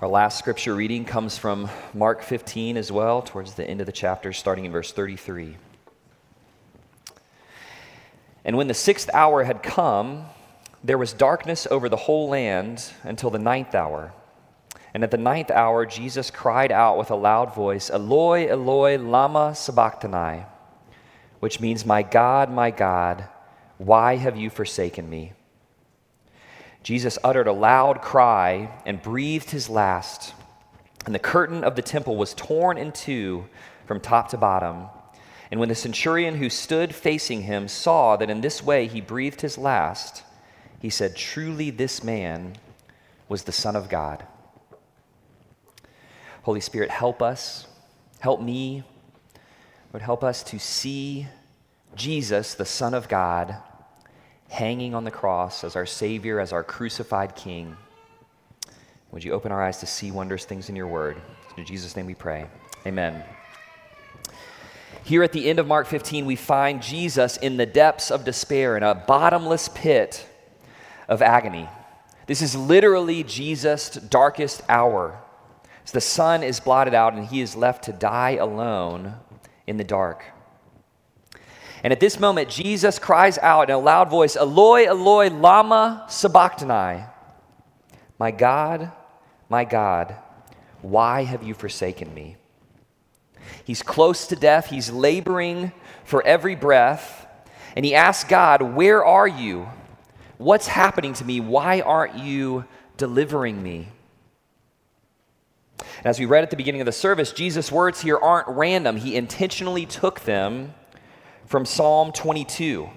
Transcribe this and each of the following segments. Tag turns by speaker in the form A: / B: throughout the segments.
A: Our last scripture reading comes from Mark 15 as well, towards the end of the chapter, starting in verse 33. And when the sixth hour had come, there was darkness over the whole land until the ninth hour. And at the ninth hour, Jesus cried out with a loud voice, Eloi, Eloi, Lama Sabachthani, which means, My God, my God, why have you forsaken me? Jesus uttered a loud cry and breathed his last. And the curtain of the temple was torn in two from top to bottom. And when the centurion who stood facing him saw that in this way he breathed his last, he said, Truly, this man was the Son of God. Holy Spirit, help us, help me, Lord, help us to see Jesus, the Son of God, hanging on the cross as our Savior, as our crucified King. Would you open our eyes to see wondrous things in your word? In Jesus' name we pray. Amen. Here at the end of Mark 15, we find Jesus in the depths of despair, in a bottomless pit of agony. This is literally Jesus' darkest hour. As the sun is blotted out and he is left to die alone in the dark. And at this moment, Jesus cries out in a loud voice, Eloi, Eloi, Lama Sabachthani. My God, my God, why have you forsaken me? He's close to death. He's laboring for every breath. And he asks God, Where are you? What's happening to me? Why aren't you delivering me? And as we read at the beginning of the service, Jesus' words here aren't random. He intentionally took them from Psalm 22.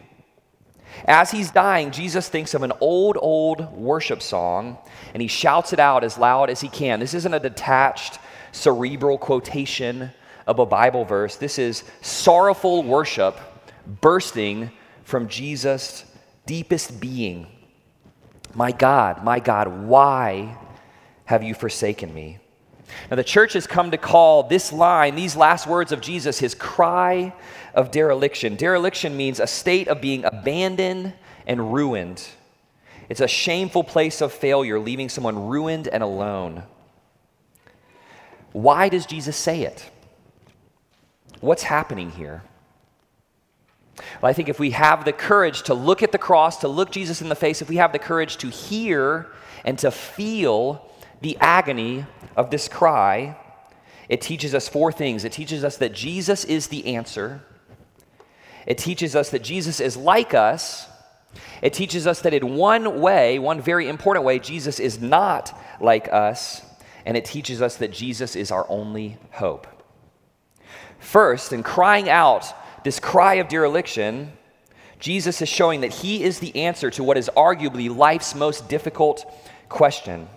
A: As he's dying, Jesus thinks of an old, old worship song and he shouts it out as loud as he can. This isn't a detached, cerebral quotation of a Bible verse. This is sorrowful worship bursting from Jesus' deepest being. My God, my God, why have you forsaken me? Now, the church has come to call this line, these last words of Jesus, his cry of dereliction. Dereliction means a state of being abandoned and ruined. It's a shameful place of failure, leaving someone ruined and alone. Why does Jesus say it? What's happening here? Well, I think if we have the courage to look at the cross, to look Jesus in the face, if we have the courage to hear and to feel the agony of this cry, it teaches us four things. It teaches us that Jesus is the answer. It teaches us that Jesus is like us. It teaches us that in one way, one very important way, Jesus is not like us. And it teaches us that Jesus is our only hope. First, in crying out this cry of dereliction, Jesus is showing that he is the answer to what is arguably life's most difficult question.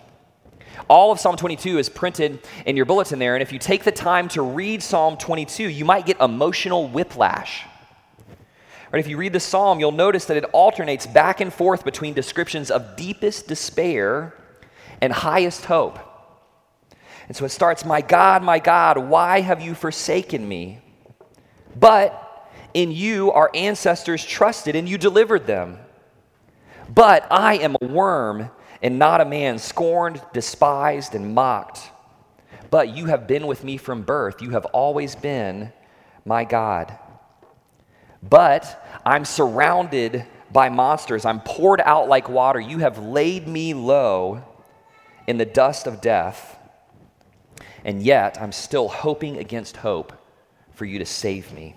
A: All of Psalm 22 is printed in your bulletin there, and if you take the time to read Psalm 22, you might get emotional whiplash. Right, if you read the psalm, you'll notice that it alternates back and forth between descriptions of deepest despair and highest hope. And so it starts, My God, my God, why have you forsaken me? But in you our ancestors trusted and you delivered them. But I am a worm and not a man, scorned, despised, and mocked. But you have been with me from birth. You have always been my God. But I'm surrounded by monsters. I'm poured out like water. You have laid me low in the dust of death. And yet, I'm still hoping against hope for you to save me.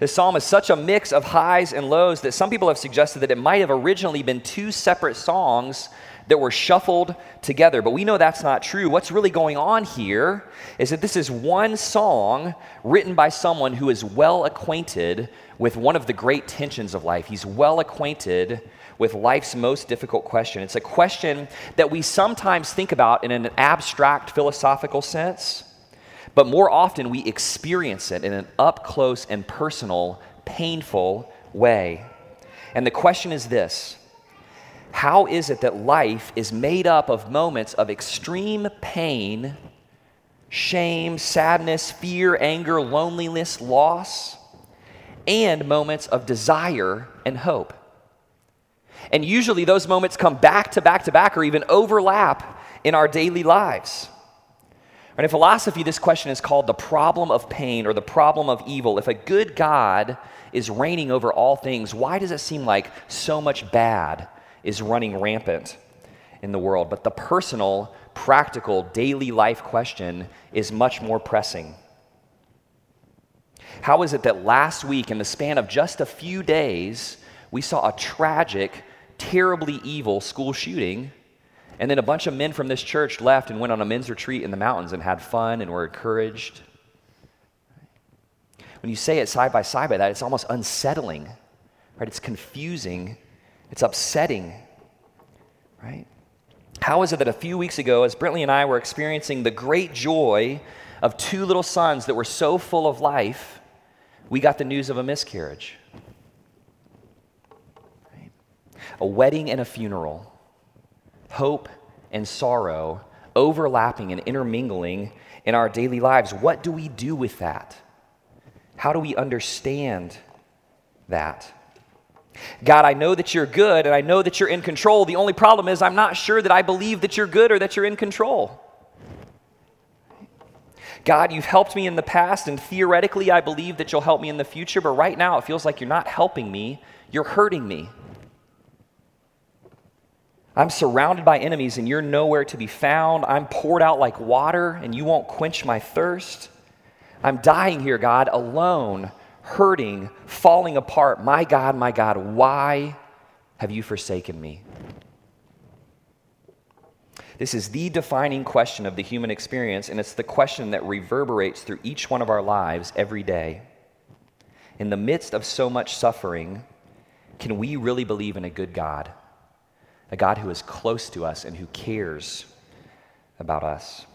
A: This psalm is such a mix of highs and lows that some people have suggested that it might have originally been two separate songs that were shuffled together. But we know that's not true. What's really going on here is that this is one song written by someone who is well acquainted with one of the great tensions of life. He's well acquainted with life's most difficult question. It's a question that we sometimes think about in an abstract philosophical sense but more often, we experience it in an up close and personal, painful way. And the question is this How is it that life is made up of moments of extreme pain, shame, sadness, fear, anger, loneliness, loss, and moments of desire and hope? And usually those moments come back to back to back or even overlap in our daily lives? And in philosophy, this question is called the problem of pain or the problem of evil. If a good God is reigning over all things, why does it seem like so much bad is running rampant in the world? But the personal, practical, daily life question is much more pressing. How is it that last week, in the span of just a few days, we saw a tragic, terribly evil school shooting and then a bunch of men from this church left and went on a men's retreat in the mountains and had fun and were encouraged. When you say it side by side by that, it's almost unsettling, right? It's confusing, it's upsetting, right? How is it that a few weeks ago, as Brentley and I were experiencing the great joy of two little sons that were so full of life, we got the news of a miscarriage? Right? A wedding and a funeral hope, and sorrow overlapping and intermingling in our daily lives. What do we do with that? How do we understand that? God, I know that you're good and I know that you're in control. The only problem is I'm not sure that I believe that you're good or that you're in control. God, you've helped me in the past, and theoretically, I believe that you'll help me in the future, but right now it feels like you're not helping me, you're hurting me. I'm surrounded by enemies and you're nowhere to be found. I'm poured out like water and you won't quench my thirst. I'm dying here, God, alone, hurting, falling apart. My God, my God, why have you forsaken me? This is the defining question of the human experience, and it's the question that reverberates through each one of our lives every day. In the midst of so much suffering, can we really believe in a good God? A God who is close to us and who cares about us.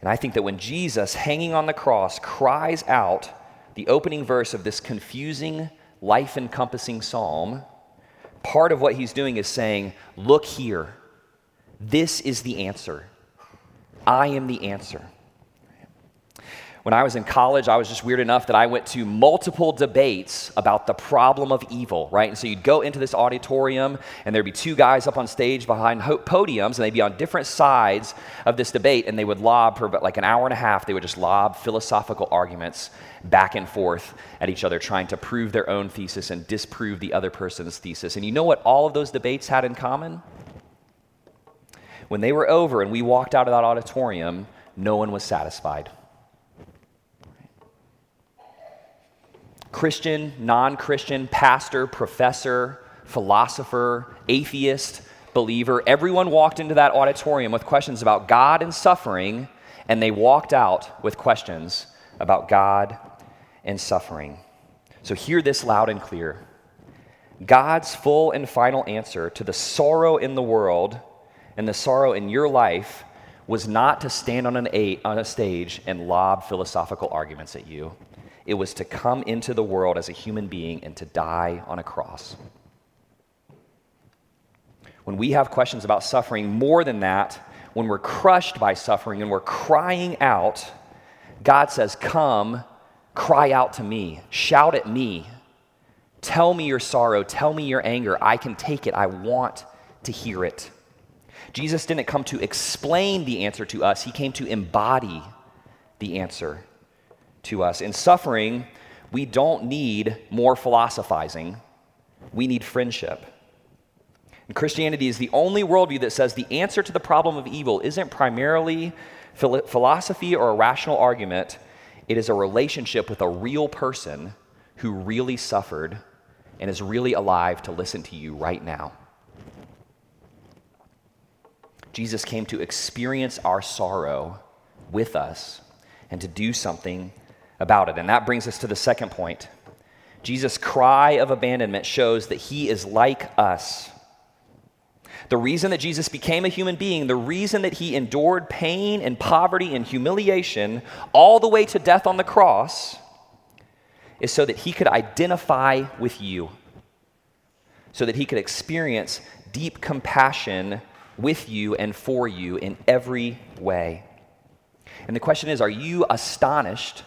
A: And I think that when Jesus, hanging on the cross, cries out the opening verse of this confusing, life encompassing psalm, part of what he's doing is saying, Look here, this is the answer. I am the answer. When I was in college, I was just weird enough that I went to multiple debates about the problem of evil, right? And so you'd go into this auditorium, and there'd be two guys up on stage behind podiums, and they'd be on different sides of this debate, and they would lob for about like an hour and a half, they would just lob philosophical arguments back and forth at each other, trying to prove their own thesis and disprove the other person's thesis. And you know what all of those debates had in common? When they were over and we walked out of that auditorium, no one was satisfied. Christian, non Christian, pastor, professor, philosopher, atheist, believer, everyone walked into that auditorium with questions about God and suffering, and they walked out with questions about God and suffering. So hear this loud and clear God's full and final answer to the sorrow in the world and the sorrow in your life was not to stand on, an eight, on a stage and lob philosophical arguments at you. It was to come into the world as a human being and to die on a cross. When we have questions about suffering, more than that, when we're crushed by suffering and we're crying out, God says, Come, cry out to me, shout at me, tell me your sorrow, tell me your anger. I can take it, I want to hear it. Jesus didn't come to explain the answer to us, He came to embody the answer to us. In suffering, we don't need more philosophizing, we need friendship. And Christianity is the only worldview that says the answer to the problem of evil isn't primarily philosophy or a rational argument, it is a relationship with a real person who really suffered and is really alive to listen to you right now. Jesus came to experience our sorrow with us and to do something about it. And that brings us to the second point. Jesus' cry of abandonment shows that he is like us. The reason that Jesus became a human being, the reason that he endured pain and poverty and humiliation all the way to death on the cross, is so that he could identify with you, so that he could experience deep compassion with you and for you in every way. And the question is are you astonished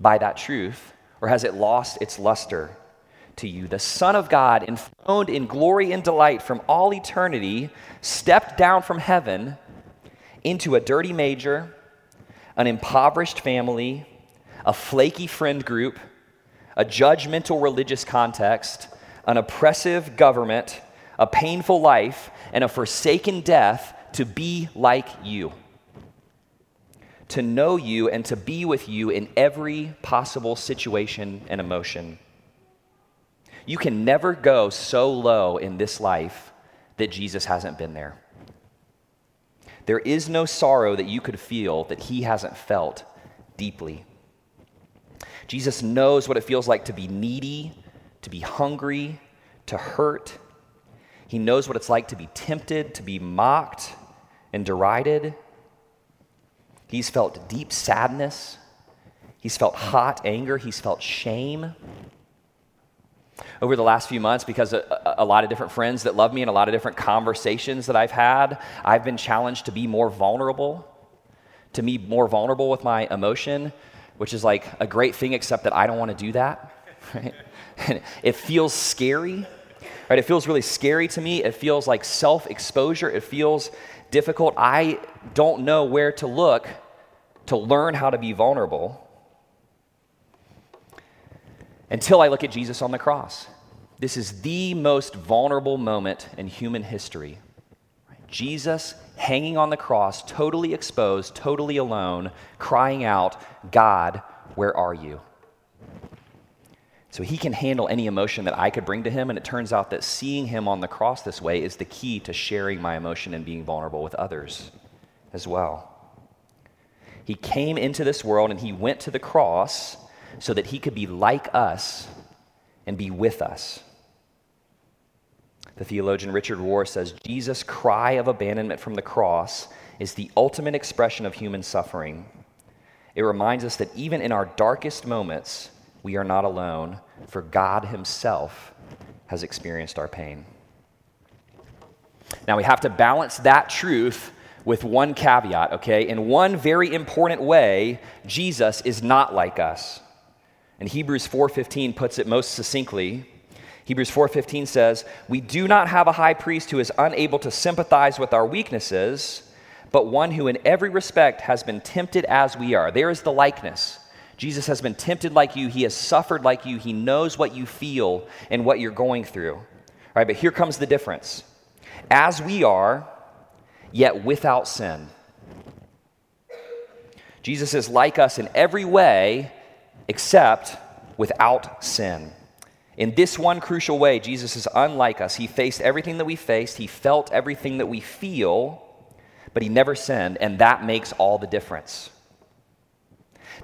A: by that truth, or has it lost its luster? to you. The Son of God, enthroned in glory and delight from all eternity, stepped down from heaven into a dirty major, an impoverished family, a flaky friend group, a judgmental religious context, an oppressive government, a painful life, and a forsaken death to be like you. To know you and to be with you in every possible situation and emotion. You can never go so low in this life that Jesus hasn't been there. There is no sorrow that you could feel that he hasn't felt deeply. Jesus knows what it feels like to be needy, to be hungry, to hurt. He knows what it's like to be tempted, to be mocked and derided. He's felt deep sadness. He's felt hot anger. He's felt shame over the last few months because a, a, lot of different friends that love me and a lot of different conversations that I've had, I've been challenged to be more vulnerable, to be more vulnerable with my emotion, which is like a great thing, except that I don't want to do that. Right? it feels scary. Right? It feels really scary to me. It feels like self exposure. It feels difficult. I don't know where to look to learn how to be vulnerable until I look at Jesus on the cross. This is the most vulnerable moment in human history. Jesus hanging on the cross, totally exposed, totally alone, crying out, God, where are you? So he can handle any emotion that I could bring to him. And it turns out that seeing him on the cross this way is the key to sharing my emotion and being vulnerable with others as well. He came into this world and he went to the cross so that he could be like us and be with us. The theologian Richard Rohr says Jesus' cry of abandonment from the cross is the ultimate expression of human suffering. It reminds us that even in our darkest moments, we are not alone, for God Himself has experienced our pain. Now, we have to balance that truth with one caveat, okay? In one very important way, Jesus is not like us. And Hebrews 4:15 puts it most succinctly. Hebrews 4:15 says, "We do not have a high priest who is unable to sympathize with our weaknesses, but one who in every respect has been tempted as we are." There is the likeness. Jesus has been tempted like you, he has suffered like you, he knows what you feel and what you're going through. All right, but here comes the difference. As we are, yet without sin. Jesus is like us in every way, except without sin. In this one crucial way, Jesus is unlike us. He faced everything that we faced, he felt everything that we feel, but he never sinned, and that makes all the difference.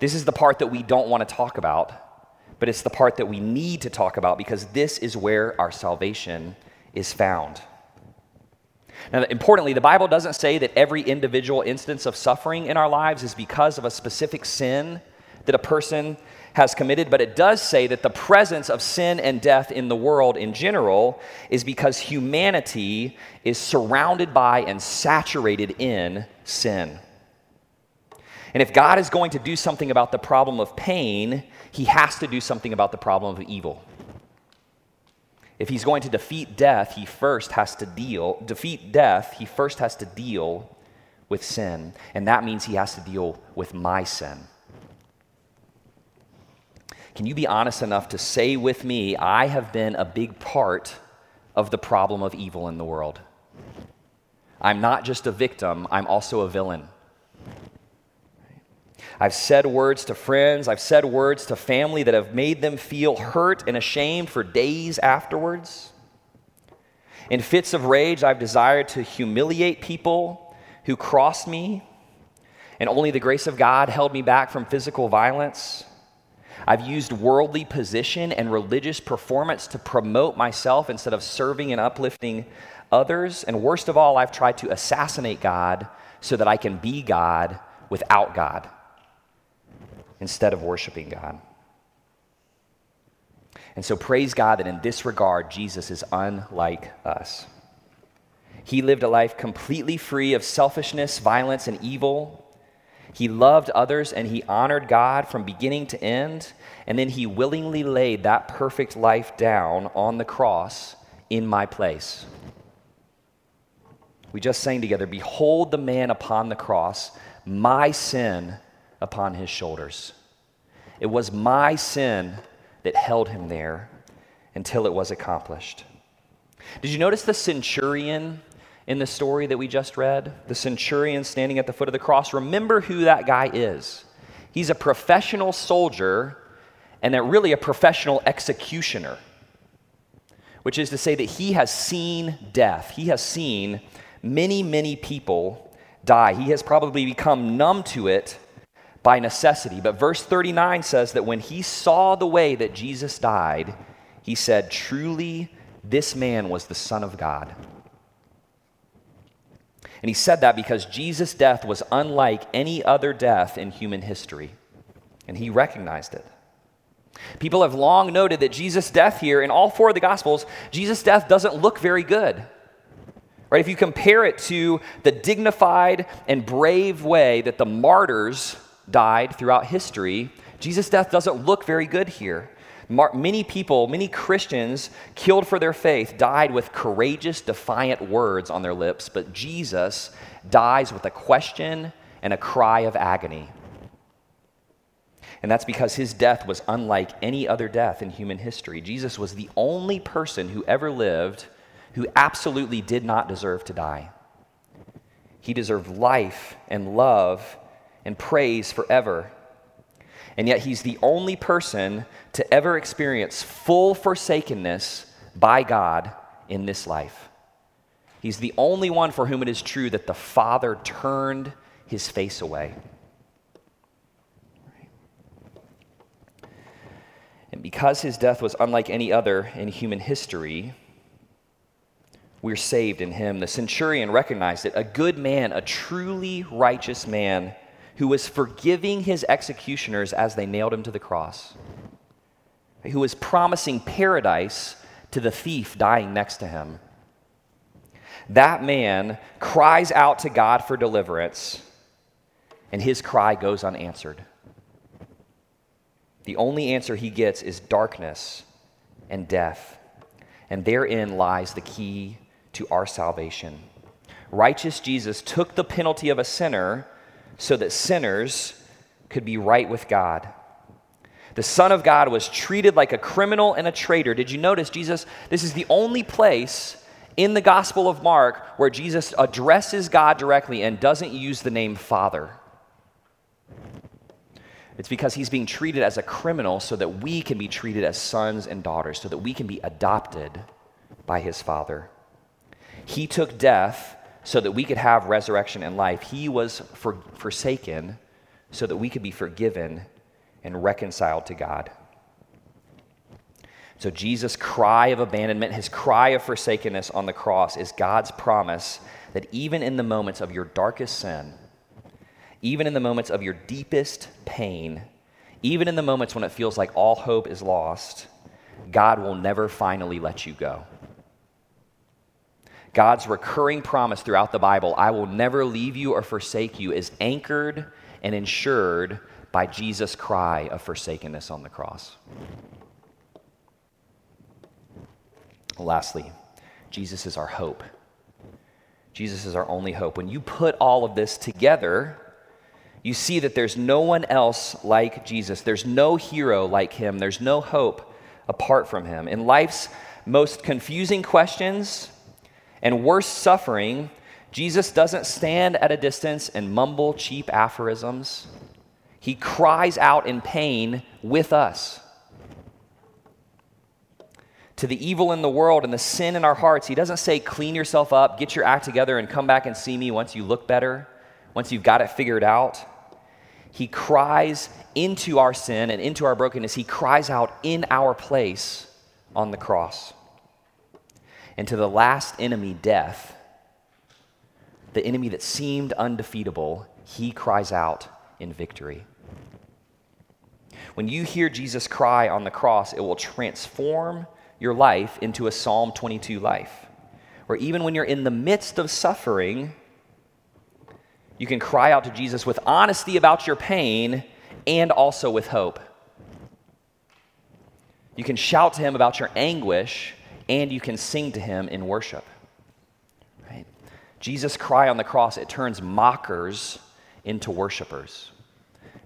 A: This is the part that we don't want to talk about, but it's the part that we need to talk about because this is where our salvation is found. Now, importantly, the Bible doesn't say that every individual instance of suffering in our lives is because of a specific sin that a person has committed, but it does say that the presence of sin and death in the world in general is because humanity is surrounded by and saturated in sin. And if God is going to do something about the problem of pain, he has to do something about the problem of evil. If he's going to defeat death, he first has to deal defeat death, he first has to deal with sin, and that means he has to deal with my sin. Can you be honest enough to say with me, I have been a big part of the problem of evil in the world? I'm not just a victim, I'm also a villain. I've said words to friends, I've said words to family that have made them feel hurt and ashamed for days afterwards. In fits of rage, I've desired to humiliate people who crossed me, and only the grace of God held me back from physical violence. I've used worldly position and religious performance to promote myself instead of serving and uplifting others. And worst of all, I've tried to assassinate God so that I can be God without God instead of worshiping God. And so, praise God that in this regard, Jesus is unlike us. He lived a life completely free of selfishness, violence, and evil. He loved others and he honored God from beginning to end, and then he willingly laid that perfect life down on the cross in my place. We just sang together Behold the man upon the cross, my sin upon his shoulders. It was my sin that held him there until it was accomplished. Did you notice the centurion in the story that we just read? The centurion standing at the foot of the cross. Remember who that guy is. He's a professional soldier and really a professional executioner, which is to say that he has seen death. He has seen many, many people die. He has probably become numb to it by necessity. But verse 39 says that when he saw the way that Jesus died, he said, Truly, this man was the Son of God. And he said that because Jesus' death was unlike any other death in human history, and he recognized it. People have long noted that Jesus' death here, in all four of the Gospels, Jesus' death doesn't look very good. Right? If you compare it to the dignified and brave way that the martyrs died throughout history, Jesus' death doesn't look very good here. Many people, many Christians killed for their faith, died with courageous, defiant words on their lips, but Jesus dies with a question and a cry of agony. And that's because his death was unlike any other death in human history. Jesus was the only person who ever lived who absolutely did not deserve to die. He deserved life and love and praise forever. And yet, he's the only person to ever experience full forsakenness by God in this life. He's the only one for whom it is true that the Father turned his face away. And because his death was unlike any other in human history, we're saved in him. The centurion recognized it. A good man, a truly righteous man who was forgiving his executioners as they nailed him to the cross, who was promising paradise to the thief dying next to him. That man cries out to God for deliverance, and his cry goes unanswered. The only answer he gets is darkness and death, and therein lies the key to our salvation. Righteous Jesus took the penalty of a sinner so that sinners could be right with God. The Son of God was treated like a criminal and a traitor. Did you notice, Jesus? This is the only place in the Gospel of Mark where Jesus addresses God directly and doesn't use the name Father. It's because he's being treated as a criminal so that we can be treated as sons and daughters, so that we can be adopted by his Father. He took death so that we could have resurrection and life. He was for, forsaken so that we could be forgiven and reconciled to God. So, Jesus' cry of abandonment, his cry of forsakenness on the cross, is God's promise that even in the moments of your darkest sin, even in the moments of your deepest pain, even in the moments when it feels like all hope is lost, God will never finally let you go. God's recurring promise throughout the Bible, I will never leave you or forsake you, is anchored and ensured by Jesus' cry of forsakenness on the cross. Lastly, Jesus is our hope. Jesus is our only hope. When you put all of this together, you see that there's no one else like Jesus. There's no hero like him. There's no hope apart from him. In life's most confusing questions, and worse suffering, Jesus doesn't stand at a distance and mumble cheap aphorisms. He cries out in pain with us. To the evil in the world and the sin in our hearts, he doesn't say, clean yourself up, get your act together, and come back and see me once you look better, once you've got it figured out. He cries into our sin and into our brokenness. He cries out in our place on the cross and to the last enemy, death, the enemy that seemed undefeatable, he cries out in victory. When you hear Jesus cry on the cross, it will transform your life into a Psalm 22 life, where even when you're in the midst of suffering, You can cry out to Jesus with honesty about your pain and also with hope. You can shout to him about your anguish and you can sing to him in worship. Right? Jesus' cry on the cross, it turns mockers into worshipers.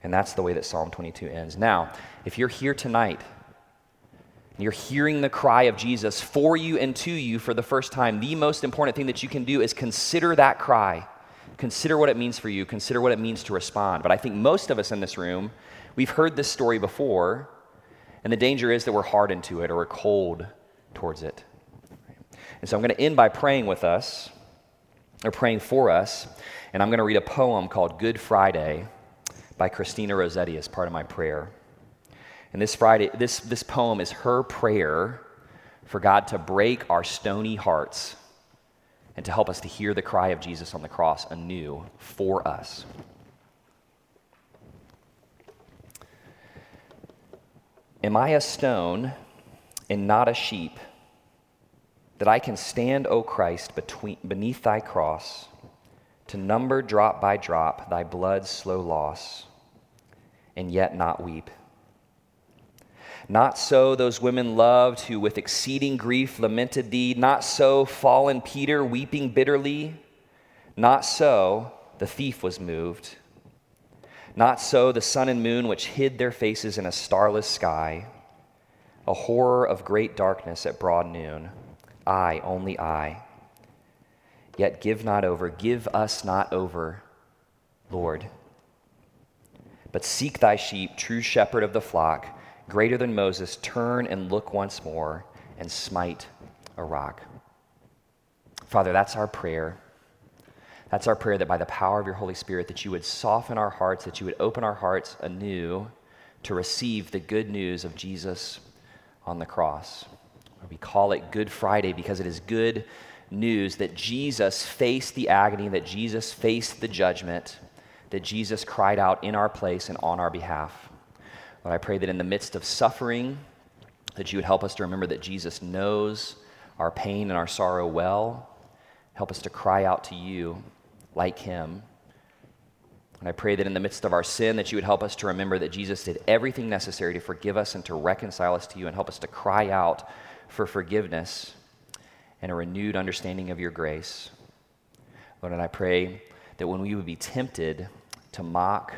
A: And that's the way that Psalm 22 ends. Now, if you're here tonight, you're hearing the cry of Jesus for you and to you for the first time, the most important thing that you can do is consider that cry. Consider what it means for you. Consider what it means to respond. But I think most of us in this room, we've heard this story before, and the danger is that we're hardened to it or we're cold towards it. And so I'm going to end by praying with us, or praying for us, and I'm going to read a poem called Good Friday by Christina Rossetti as part of my prayer. And this Friday, this, this poem is her prayer for God to break our stony hearts and to help us to hear the cry of Jesus on the cross anew for us. Am I a stone and not a sheep that I can stand, O Christ, between, beneath thy cross? to number drop by drop thy blood's slow loss, and yet not weep. Not so those women loved who with exceeding grief lamented thee. Not so fallen Peter weeping bitterly. Not so the thief was moved. Not so the sun and moon which hid their faces in a starless sky. A horror of great darkness at broad noon. I, only I Yet give not over, give us not over, Lord. But seek thy sheep, true shepherd of the flock, greater than Moses, turn and look once more and smite a rock. Father, that's our prayer. That's our prayer that by the power of your Holy Spirit that you would soften our hearts, that you would open our hearts anew to receive the good news of Jesus on the cross. We call it Good Friday because it is good news that Jesus faced the agony, that Jesus faced the judgment, that Jesus cried out in our place and on our behalf. Lord, I pray that in the midst of suffering, that you would help us to remember that Jesus knows our pain and our sorrow well. Help us to cry out to you like him. And I pray that in the midst of our sin, that you would help us to remember that Jesus did everything necessary to forgive us and to reconcile us to you and help us to cry out for forgiveness and a renewed understanding of your grace. Lord, and I pray that when we would be tempted to mock,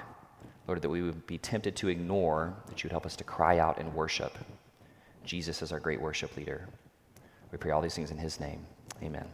A: Lord, that we would be tempted to ignore, that you would help us to cry out and worship. Jesus is our great worship leader. We pray all these things in his name. Amen.